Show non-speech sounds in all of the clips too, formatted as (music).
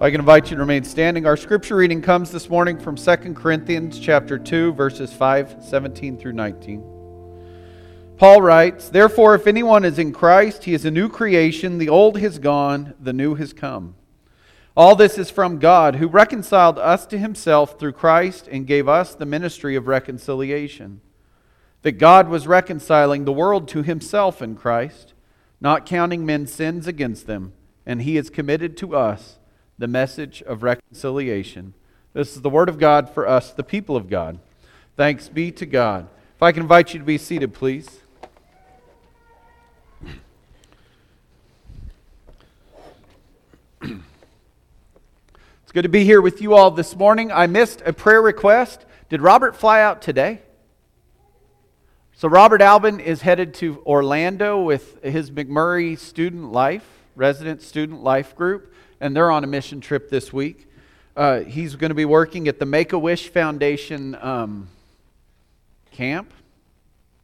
I can invite you to remain standing. Our scripture reading comes this morning from 2 Corinthians chapter 2 verses 5, 17 through 19. Paul writes, "Therefore if anyone is in Christ, he is a new creation; the old has gone, the new has come." All this is from God, who reconciled us to himself through Christ and gave us the ministry of reconciliation. That God was reconciling the world to himself in Christ, not counting men's sins against them, and he has committed to us the message of reconciliation. This is the word of God for us, the people of God. Thanks be to God. If I can invite you to be seated, please. (clears throat) It's good to be here with you all this morning. I missed a prayer request. Did Robert fly out today? So, Robert Albin is headed to Orlando with his McMurry Student Life, resident student life group and they're on a mission trip this week. Uh, he's going to be working at the Make a Wish Foundation um, camp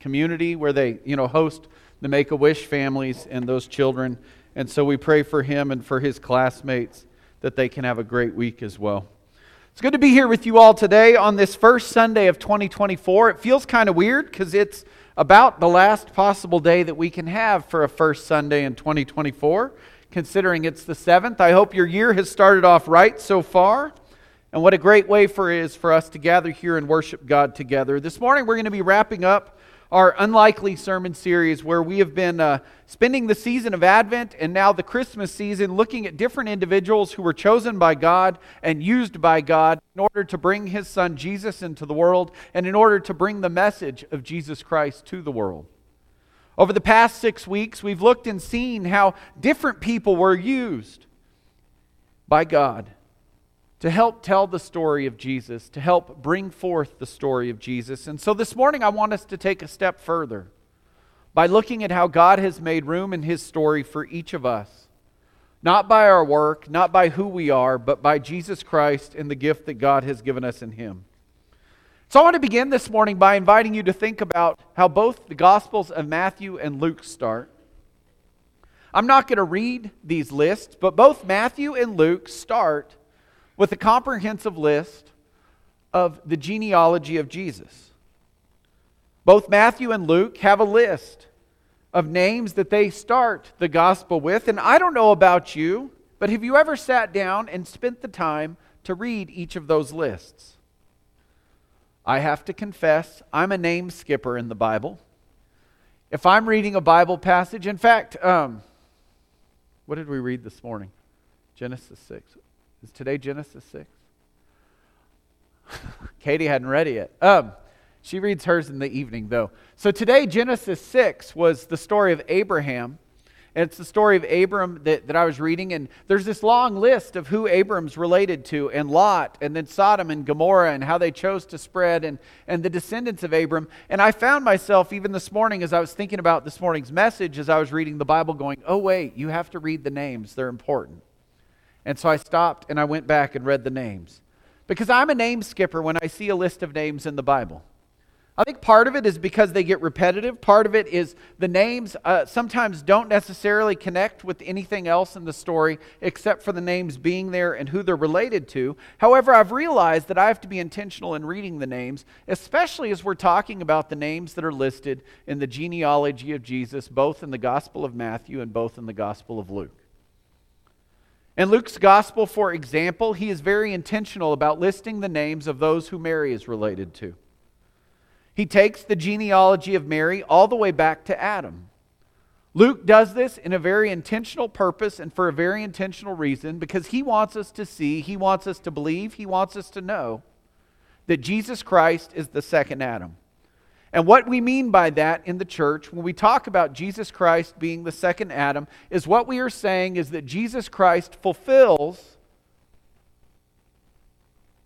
community where they, you know, host the Make a Wish families and those children. And so we pray for him and for his classmates that they can have a great week as well. It's good to be here with you all today on this first Sunday of 2024. It feels kind of weird because it's about the last possible day that we can have for a first Sunday in 2024 considering it's the seventh. I hope your year has started off right so far. And what a great way for it is for us to gather here and worship God together. This morning we're going to be wrapping up our unlikely sermon series where we have been uh, spending the season of Advent and now the Christmas season looking at different individuals who were chosen by God and used by God in order to bring his son Jesus into the world and in order to bring the message of Jesus Christ to the world. Over the past six weeks, we've looked and seen how different people were used by God to help tell the story of Jesus, to help bring forth the story of Jesus. And so this morning, I want us to take a step further by looking at how God has made room in His story for each of us. Not by our work, not by who we are, but by Jesus Christ and the gift that God has given us in Him. So I want to begin this morning by inviting you to think about how both the Gospels of Matthew and Luke start. I'm not going to read these lists, but both Matthew and Luke start with a comprehensive list of the genealogy of Jesus. Both Matthew and Luke have a list of names that they start the gospel with. And I don't know about you, but have you ever sat down and spent the time to read each of those lists? I have to confess, I'm a name skipper in the Bible. If I'm reading a Bible passage, in fact, um, what did we read this morning? Genesis 6. Is today Genesis 6? (laughs) Katie hadn't read it yet. Um, she reads hers in the evening, though. So today, Genesis 6 was the story of Abraham and it's the story of Abram that, that I was reading. And there's this long list of who Abram's related to, and Lot, and then Sodom and Gomorrah, and how they chose to spread, and, and the descendants of Abram. And I found myself, even this morning, as I was thinking about this morning's message, as I was reading the Bible, going, oh, wait, you have to read the names. They're important. And so I stopped and I went back and read the names. Because I'm a name skipper when I see a list of names in the Bible. I think part of it is because they get repetitive. Part of it is the names uh, sometimes don't necessarily connect with anything else in the story except for the names being there and who they're related to. However, I've realized that I have to be intentional in reading the names, especially as we're talking about the names that are listed in the genealogy of Jesus, both in the Gospel of Matthew and both in the Gospel of Luke. In Luke's Gospel, for example, he is very intentional about listing the names of those who Mary is related to. He takes the genealogy of Mary all the way back to Adam. Luke does this in a very intentional purpose and for a very intentional reason because he wants us to see, he wants us to believe, he wants us to know that Jesus Christ is the second Adam. And what we mean by that in the church, when we talk about Jesus Christ being the second Adam, is what we are saying is that Jesus Christ fulfills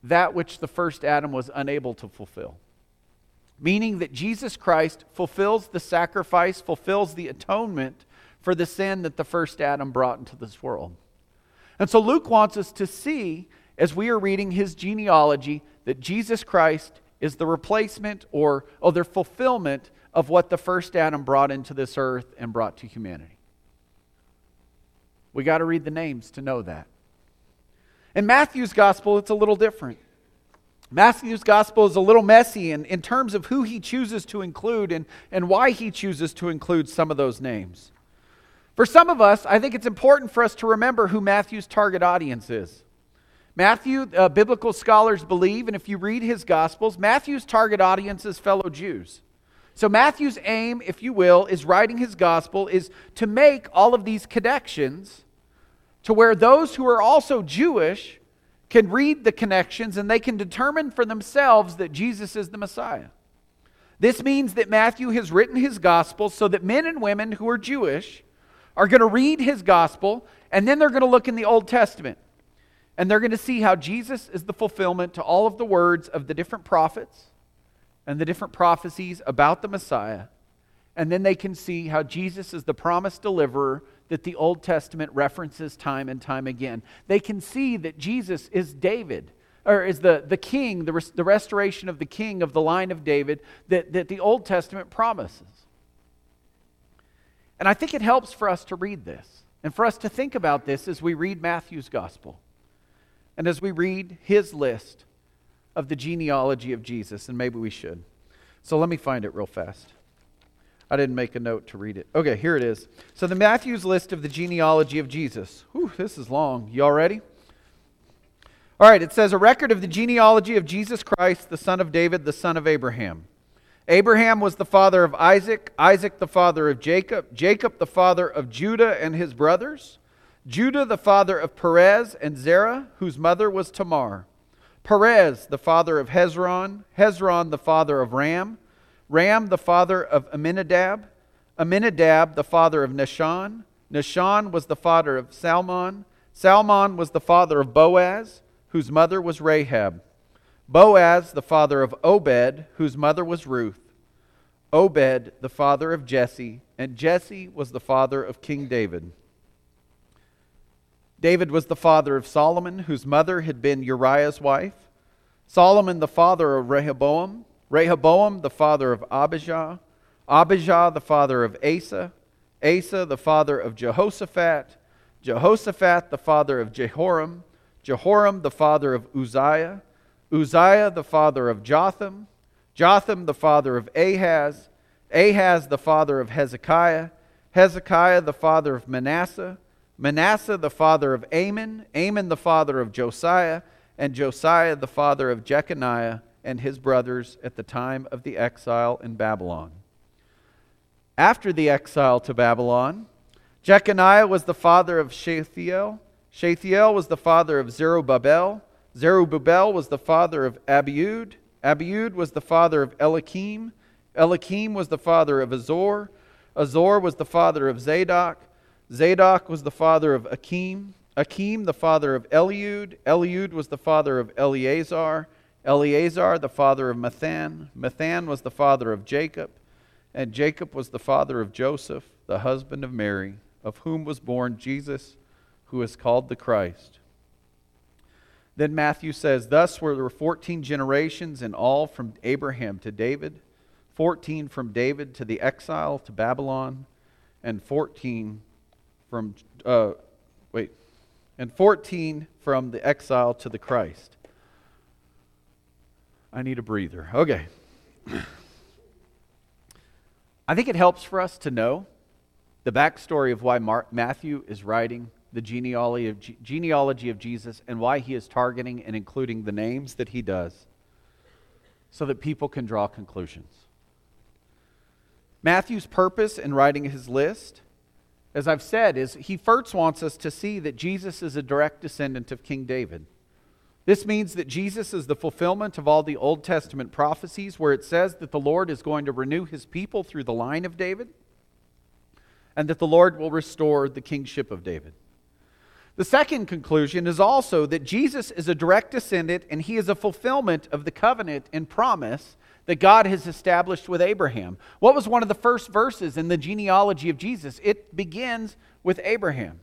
that which the first Adam was unable to fulfill meaning that Jesus Christ fulfills the sacrifice, fulfills the atonement for the sin that the first Adam brought into this world. And so Luke wants us to see, as we are reading his genealogy, that Jesus Christ is the replacement or, the fulfillment of what the first Adam brought into this earth and brought to humanity. We got to read the names to know that. In Matthew's gospel, it's a little different. Matthew's gospel is a little messy in, in terms of who he chooses to include and, and why he chooses to include some of those names. For some of us, I think it's important for us to remember who Matthew's target audience is. Matthew, uh, biblical scholars believe, and if you read his gospels, Matthew's target audience is fellow Jews. So Matthew's aim, if you will, is writing his gospel is to make all of these connections to where those who are also Jewish can read the connections and they can determine for themselves that Jesus is the Messiah. This means that Matthew has written his gospel so that men and women who are Jewish are going to read his gospel and then they're going to look in the Old Testament and they're going to see how Jesus is the fulfillment to all of the words of the different prophets and the different prophecies about the Messiah. And then they can see how Jesus is the promised deliverer that the Old Testament references time and time again. They can see that Jesus is David, or is the, the king, the, res, the restoration of the king of the line of David that, that the Old Testament promises. And I think it helps for us to read this and for us to think about this as we read Matthew's gospel and as we read his list of the genealogy of Jesus, and maybe we should. So let me find it real fast. I didn't make a note to read it. Okay, here it is. So the Matthew's list of the genealogy of Jesus. Whew, this is long. Y'all ready? All right, it says a record of the genealogy of Jesus Christ, the son of David, the son of Abraham. Abraham was the father of Isaac, Isaac the father of Jacob, Jacob the father of Judah and his brothers, Judah the father of Perez and Zerah, whose mother was Tamar, Perez the father of Hezron, Hezron the father of Ram, Ram the father of Amminadab, Amminadab the father of Nahshon, Nahshon was the father of Salmon, Salmon was the father of Boaz, whose mother was Rahab, Boaz the father of Obed, whose mother was Ruth, Obed the father of Jesse, and Jesse was the father of King David. David was the father of Solomon, whose mother had been Uriah's wife. Solomon the father of Rehoboam, Rehoboam, the father of Abijah, Abijah, the father of Asa, Asa, the father of Jehoshaphat, Jehoshaphat, the father of Jehoram, Jehoram, the father of Uzziah, Uzziah, the father of Jotham, Jotham, the father of Ahaz, Ahaz, the father of Hezekiah, Hezekiah, the father of Manasseh, Manasseh, the father of Amon, Amon, the father of Josiah, and Josiah, the father of Jeconiah, and his brothers at the time of the exile in Babylon. After the exile to Babylon, Jeconiah was the father of Shealtiel. Shealtiel was the father of Zerubbabel. Zerubbabel was the father of Abiud. Abiud was the father of Eliakim. Eliakim was the father of Azor. Azor was the father of Zadok. Zadok was the father of Akim. Akim, the father of Eliud. Eliud was the father of Eleazar. Eleazar, the father of Matthan. Matthan was the father of Jacob. And Jacob was the father of Joseph, the husband of Mary, of whom was born Jesus, who is called the Christ. Then Matthew says, Thus were there 14 generations in all from Abraham to David, 14 from David to the exile to Babylon, and 14 from, uh, wait, and 14 from the exile to the Christ. I need a breather. Okay. I think it helps for us to know the backstory of why Mark, Matthew is writing the genealogy of, genealogy of Jesus and why he is targeting and including the names that he does so that people can draw conclusions. Matthew's purpose in writing his list, as I've said, is he first wants us to see that Jesus is a direct descendant of King David. This means that Jesus is the fulfillment of all the Old Testament prophecies where it says that the Lord is going to renew his people through the line of David and that the Lord will restore the kingship of David. The second conclusion is also that Jesus is a direct descendant and he is a fulfillment of the covenant and promise that God has established with Abraham. What was one of the first verses in the genealogy of Jesus? It begins with Abraham.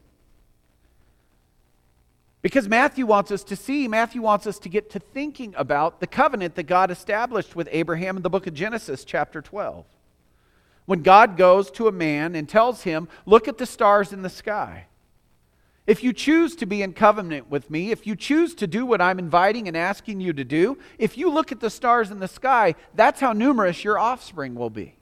Because Matthew wants us to see, Matthew wants us to get to thinking about the covenant that God established with Abraham in the book of Genesis, chapter 12. When God goes to a man and tells him, Look at the stars in the sky. if you choose to be in covenant with me, if you choose to do what I'm inviting and asking you to do, if you look at the stars in the sky, that's how numerous your offspring will be.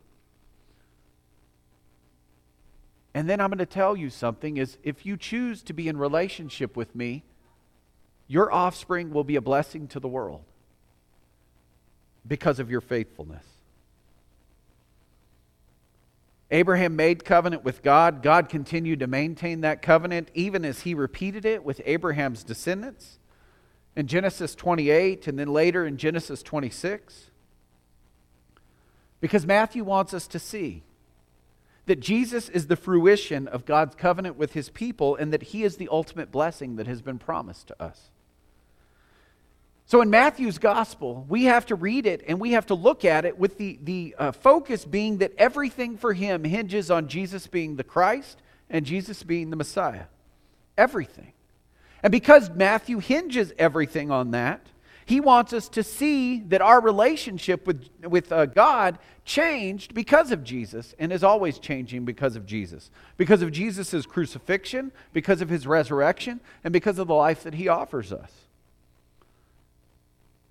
And then I'm going to tell you something is if you choose to be in relationship with me, your offspring will be a blessing to the world because of your faithfulness. Abraham made covenant with God. God continued to maintain that covenant even as he repeated it with Abraham's descendants in Genesis 28 and then later in Genesis 26. Because Matthew wants us to see that Jesus is the fruition of God's covenant with his people and that he is the ultimate blessing that has been promised to us. So in Matthew's gospel, we have to read it and we have to look at it with the, the uh, focus being that everything for him hinges on Jesus being the Christ and Jesus being the Messiah. Everything. And because Matthew hinges everything on that, he wants us to see that our relationship with, with uh, God changed because of Jesus and is always changing because of Jesus. Because of Jesus' crucifixion, because of his resurrection, and because of the life that he offers us.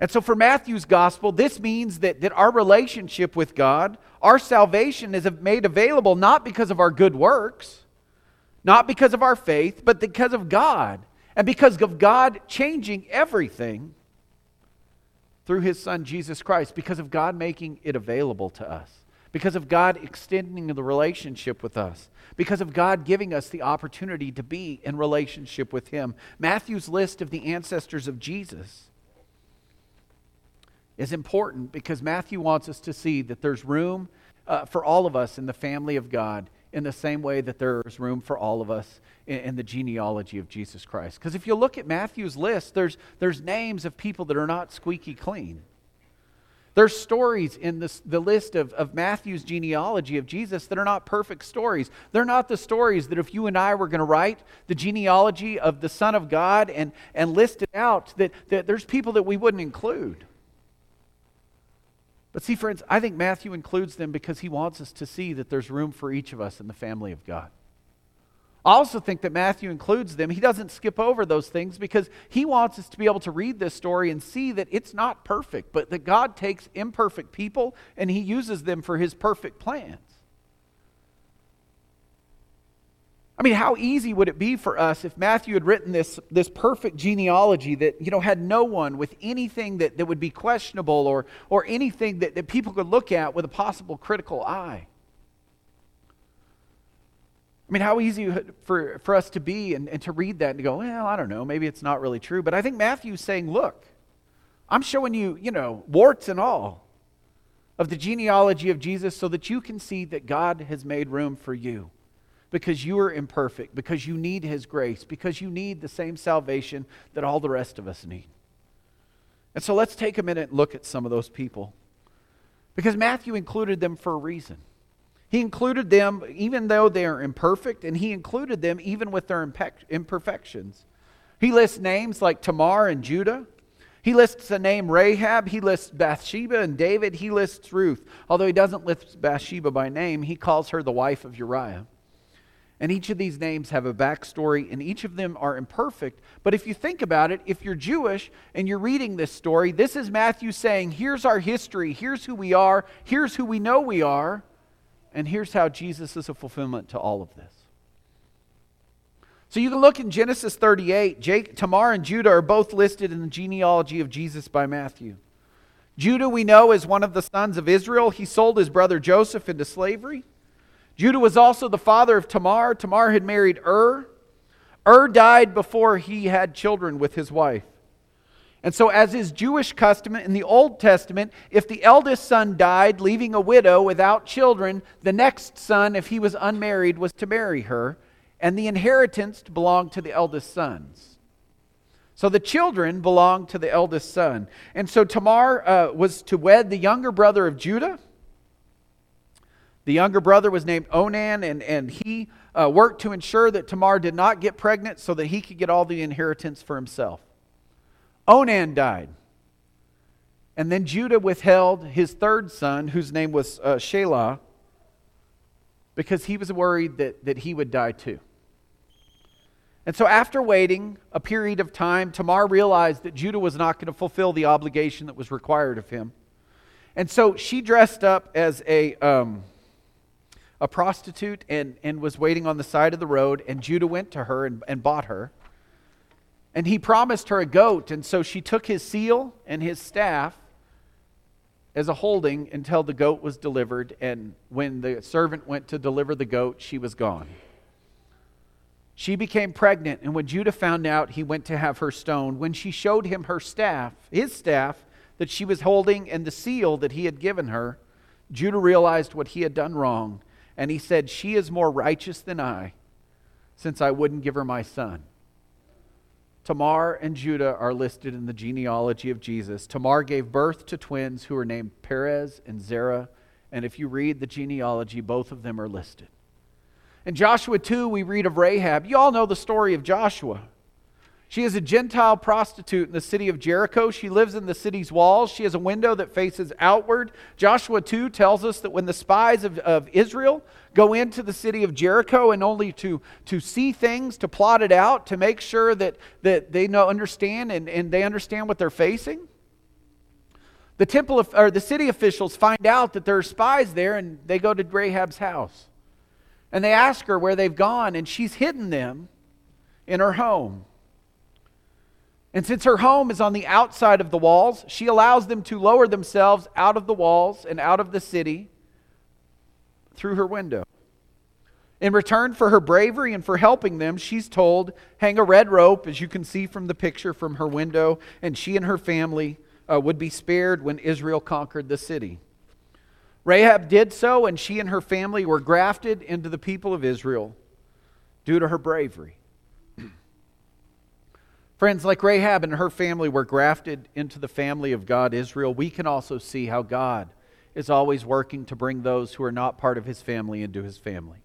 And so, for Matthew's gospel, this means that, that our relationship with God, our salvation is made available not because of our good works, not because of our faith, but because of God. And because of God changing everything through his son Jesus Christ, because of God making it available to us, because of God extending the relationship with us, because of God giving us the opportunity to be in relationship with him. Matthew's list of the ancestors of Jesus is important because Matthew wants us to see that there's room uh, for all of us in the family of God in the same way that there's room for all of us in, in the genealogy of Jesus Christ. Because if you look at Matthew's list, there's, there's names of people that are not squeaky clean. There's stories in this, the list of, of Matthew's genealogy of Jesus that are not perfect stories. They're not the stories that if you and I were going to write the genealogy of the Son of God and, and list it out, that, that there's people that we wouldn't include. But see, friends, I think Matthew includes them because he wants us to see that there's room for each of us in the family of God. I also think that Matthew includes them. He doesn't skip over those things because he wants us to be able to read this story and see that it's not perfect, but that God takes imperfect people and he uses them for his perfect plans. I mean, how easy would it be for us if Matthew had written this, this perfect genealogy that, you know, had no one with anything that, that would be questionable or, or anything that, that people could look at with a possible critical eye? I mean, how easy for, for us to be and, and to read that and go, well, I don't know, maybe it's not really true. But I think Matthew's saying, look, I'm showing you, you know, warts and all of the genealogy of Jesus so that you can see that God has made room for you because you are imperfect, because you need His grace, because you need the same salvation that all the rest of us need. And so let's take a minute and look at some of those people. Because Matthew included them for a reason. He included them even though they are imperfect, and he included them even with their imperfections. He lists names like Tamar and Judah. He lists the name Rahab. He lists Bathsheba and David. He lists Ruth. Although he doesn't list Bathsheba by name, he calls her the wife of Uriah. And each of these names have a backstory, and each of them are imperfect. But if you think about it, if you're Jewish and you're reading this story, this is Matthew saying, Here's our history, here's who we are, here's who we know we are, and here's how Jesus is a fulfillment to all of this. So you can look in Genesis 38. Jake, Tamar and Judah are both listed in the genealogy of Jesus by Matthew. Judah, we know, is one of the sons of Israel. He sold his brother Joseph into slavery. Judah was also the father of Tamar. Tamar had married Ur. Ur died before he had children with his wife. And so, as is Jewish custom in the Old Testament, if the eldest son died, leaving a widow without children, the next son, if he was unmarried, was to marry her, and the inheritance belonged to the eldest sons. So the children belonged to the eldest son. And so Tamar uh, was to wed the younger brother of Judah. The younger brother was named Onan, and, and he uh, worked to ensure that Tamar did not get pregnant so that he could get all the inheritance for himself. Onan died. And then Judah withheld his third son, whose name was uh, Shelah, because he was worried that, that he would die too. And so, after waiting a period of time, Tamar realized that Judah was not going to fulfill the obligation that was required of him. And so she dressed up as a, um, a prostitute and, and was waiting on the side of the road, and Judah went to her and, and bought her. And he promised her a goat, and so she took his seal and his staff as a holding until the goat was delivered. And when the servant went to deliver the goat, she was gone. She became pregnant, and when Judah found out, he went to have her stoned. When she showed him her staff, his staff, that she was holding, and the seal that he had given her, Judah realized what he had done wrong, and he said, She is more righteous than I, since I wouldn't give her my son. Tamar and Judah are listed in the genealogy of Jesus. Tamar gave birth to twins who were named Perez and Zerah, and if you read the genealogy, both of them are listed. In Joshua 2, we read of Rahab. You all know the story of Joshua. She is a Gentile prostitute in the city of Jericho. She lives in the city's walls. She has a window that faces outward. Joshua 2 tells us that when the spies of, of Israel go into the city of Jericho and only to, to see things, to plot it out, to make sure that, that they know, understand and, and they understand what they're facing, the temple of, or the city officials find out that there are spies there and they go to Rahab's house. And they ask her where they've gone, and she's hidden them in her home. And since her home is on the outside of the walls, she allows them to lower themselves out of the walls and out of the city through her window. In return for her bravery and for helping them, she's told, hang a red rope, as you can see from the picture from her window, and she and her family uh, would be spared when Israel conquered the city. Rahab did so, and she and her family were grafted into the people of Israel due to her bravery. Friends, like Rahab and her family were grafted into the family of God, Israel, we can also see how God is always working to bring those who are not part of his family into his family.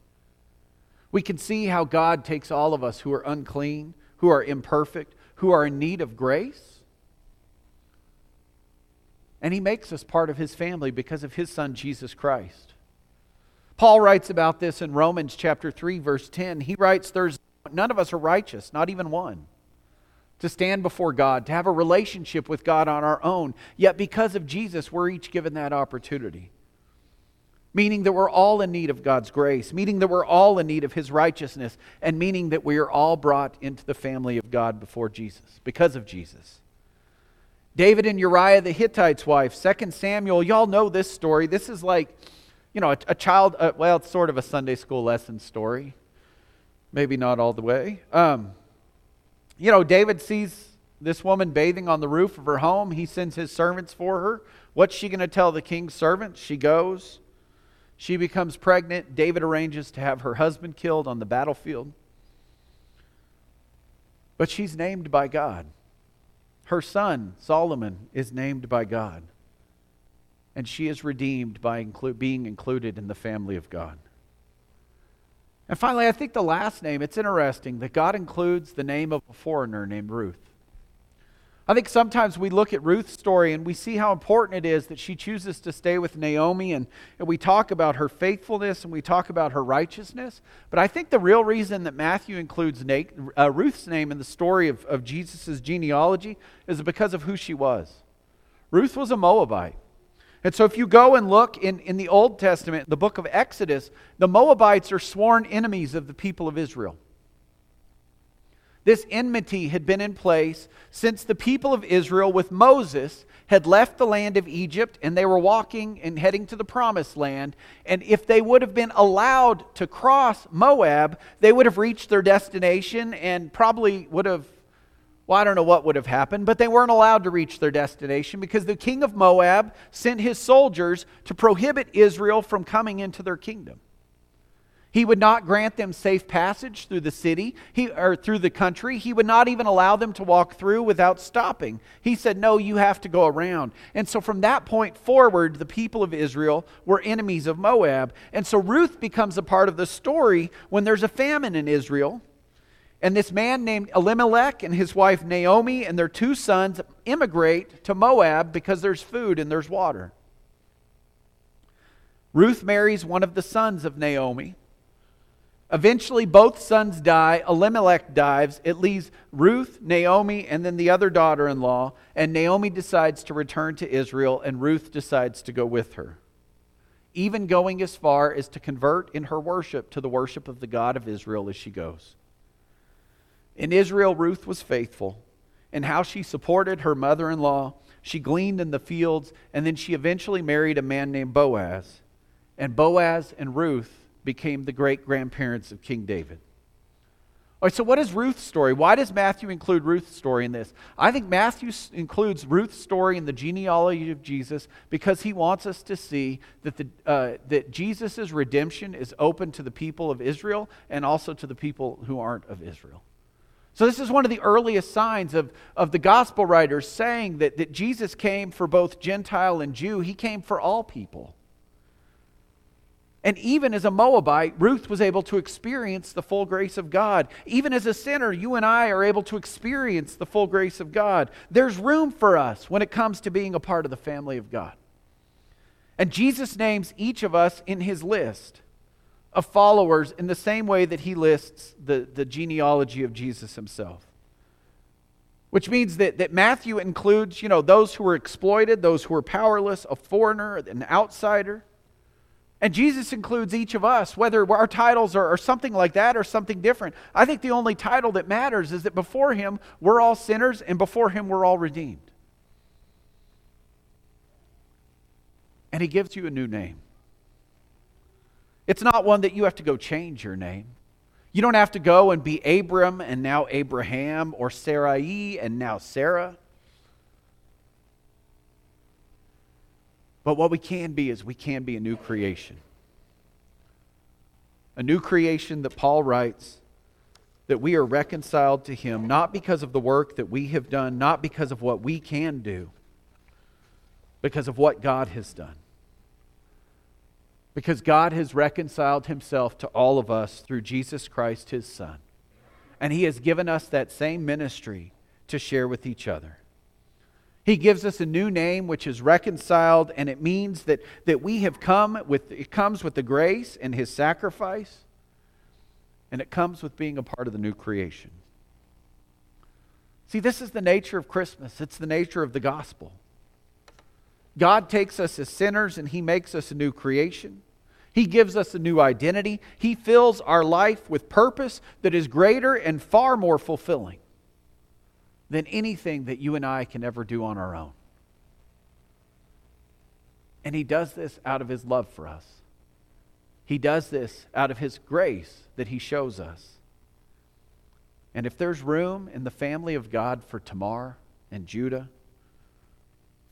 We can see how God takes all of us who are unclean, who are imperfect, who are in need of grace, and he makes us part of his family because of his son, Jesus Christ. Paul writes about this in Romans chapter 3, verse 10. He writes, There's none of us are righteous, not even one to stand before God, to have a relationship with God on our own. Yet because of Jesus, we're each given that opportunity. Meaning that we're all in need of God's grace, meaning that we're all in need of His righteousness, and meaning that we are all brought into the family of God before Jesus, because of Jesus. David and Uriah the Hittite's wife, 2 Samuel, y'all know this story. This is like, you know, a, a child, uh, well, it's sort of a Sunday school lesson story. Maybe not all the way. Um, you know, David sees this woman bathing on the roof of her home. He sends his servants for her. What's she going to tell the king's servants? She goes. She becomes pregnant. David arranges to have her husband killed on the battlefield. But she's named by God. Her son, Solomon, is named by God. And she is redeemed by inclu- being included in the family of God. And finally, I think the last name, it's interesting that God includes the name of a foreigner named Ruth. I think sometimes we look at Ruth's story and we see how important it is that she chooses to stay with Naomi, and, and we talk about her faithfulness and we talk about her righteousness. But I think the real reason that Matthew includes Na- uh, Ruth's name in the story of, of Jesus' genealogy is because of who she was. Ruth was a Moabite. And so, if you go and look in, in the Old Testament, the book of Exodus, the Moabites are sworn enemies of the people of Israel. This enmity had been in place since the people of Israel, with Moses, had left the land of Egypt and they were walking and heading to the promised land. And if they would have been allowed to cross Moab, they would have reached their destination and probably would have well, I don't know what would have happened, but they weren't allowed to reach their destination because the king of Moab sent his soldiers to prohibit Israel from coming into their kingdom. He would not grant them safe passage through the city he, or through the country. He would not even allow them to walk through without stopping. He said, No, you have to go around. And so from that point forward, the people of Israel were enemies of Moab. And so Ruth becomes a part of the story when there's a famine in Israel and this man named Elimelech and his wife Naomi and their two sons immigrate to Moab because there's food and there's water. Ruth marries one of the sons of Naomi. Eventually, both sons die. Elimelech dies. It leaves Ruth, Naomi, and then the other daughter in law. And Naomi decides to return to Israel, and Ruth decides to go with her, even going as far as to convert in her worship to the worship of the God of Israel as she goes. In Israel, Ruth was faithful in how she supported her mother in law. She gleaned in the fields, and then she eventually married a man named Boaz. And Boaz and Ruth became the great grandparents of King David. All right, so what is Ruth's story? Why does Matthew include Ruth's story in this? I think Matthew includes Ruth's story in the genealogy of Jesus because he wants us to see that, the, uh, that Jesus' redemption is open to the people of Israel and also to the people who aren't of Israel. So, this is one of the earliest signs of, of the gospel writers saying that, that Jesus came for both Gentile and Jew. He came for all people. And even as a Moabite, Ruth was able to experience the full grace of God. Even as a sinner, you and I are able to experience the full grace of God. There's room for us when it comes to being a part of the family of God. And Jesus names each of us in his list of followers in the same way that he lists the, the genealogy of Jesus himself. Which means that, that Matthew includes, you know, those who were exploited, those who were powerless, a foreigner, an outsider. And Jesus includes each of us, whether our titles are, are, something like that or something different. I think the only title that matters is that before Him, we're all sinners, and before Him, we're all redeemed. And He gives you a new name. It's not one that you have to go change your name. You don't have to go and be Abram and now Abraham or Sarai and now Sarah. But what we can be is we can be a new creation. A new creation that Paul writes that we are reconciled to him not because of the work that we have done, not because of what we can do, because of what God has done. Because God has reconciled himself to all of us through Jesus Christ, his Son. And he has given us that same ministry to share with each other. He gives us a new name which is reconciled, and it means that, that we have come with, it comes with the grace and his sacrifice, and it comes with being a part of the new creation. See, this is the nature of Christmas, it's the nature of the gospel. God takes us as sinners and he makes us a new creation. He gives us a new identity. He fills our life with purpose that is greater and far more fulfilling than anything that you and I can ever do on our own. And He does this out of His love for us. He does this out of His grace that He shows us. And if there's room in the family of God for Tamar and Judah,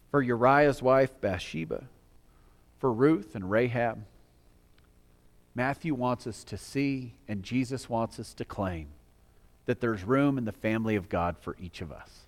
for Uriah's wife Bathsheba, for Ruth and Rahab, Matthew wants us to see and Jesus wants us to claim that there's room in the family of God for each of us.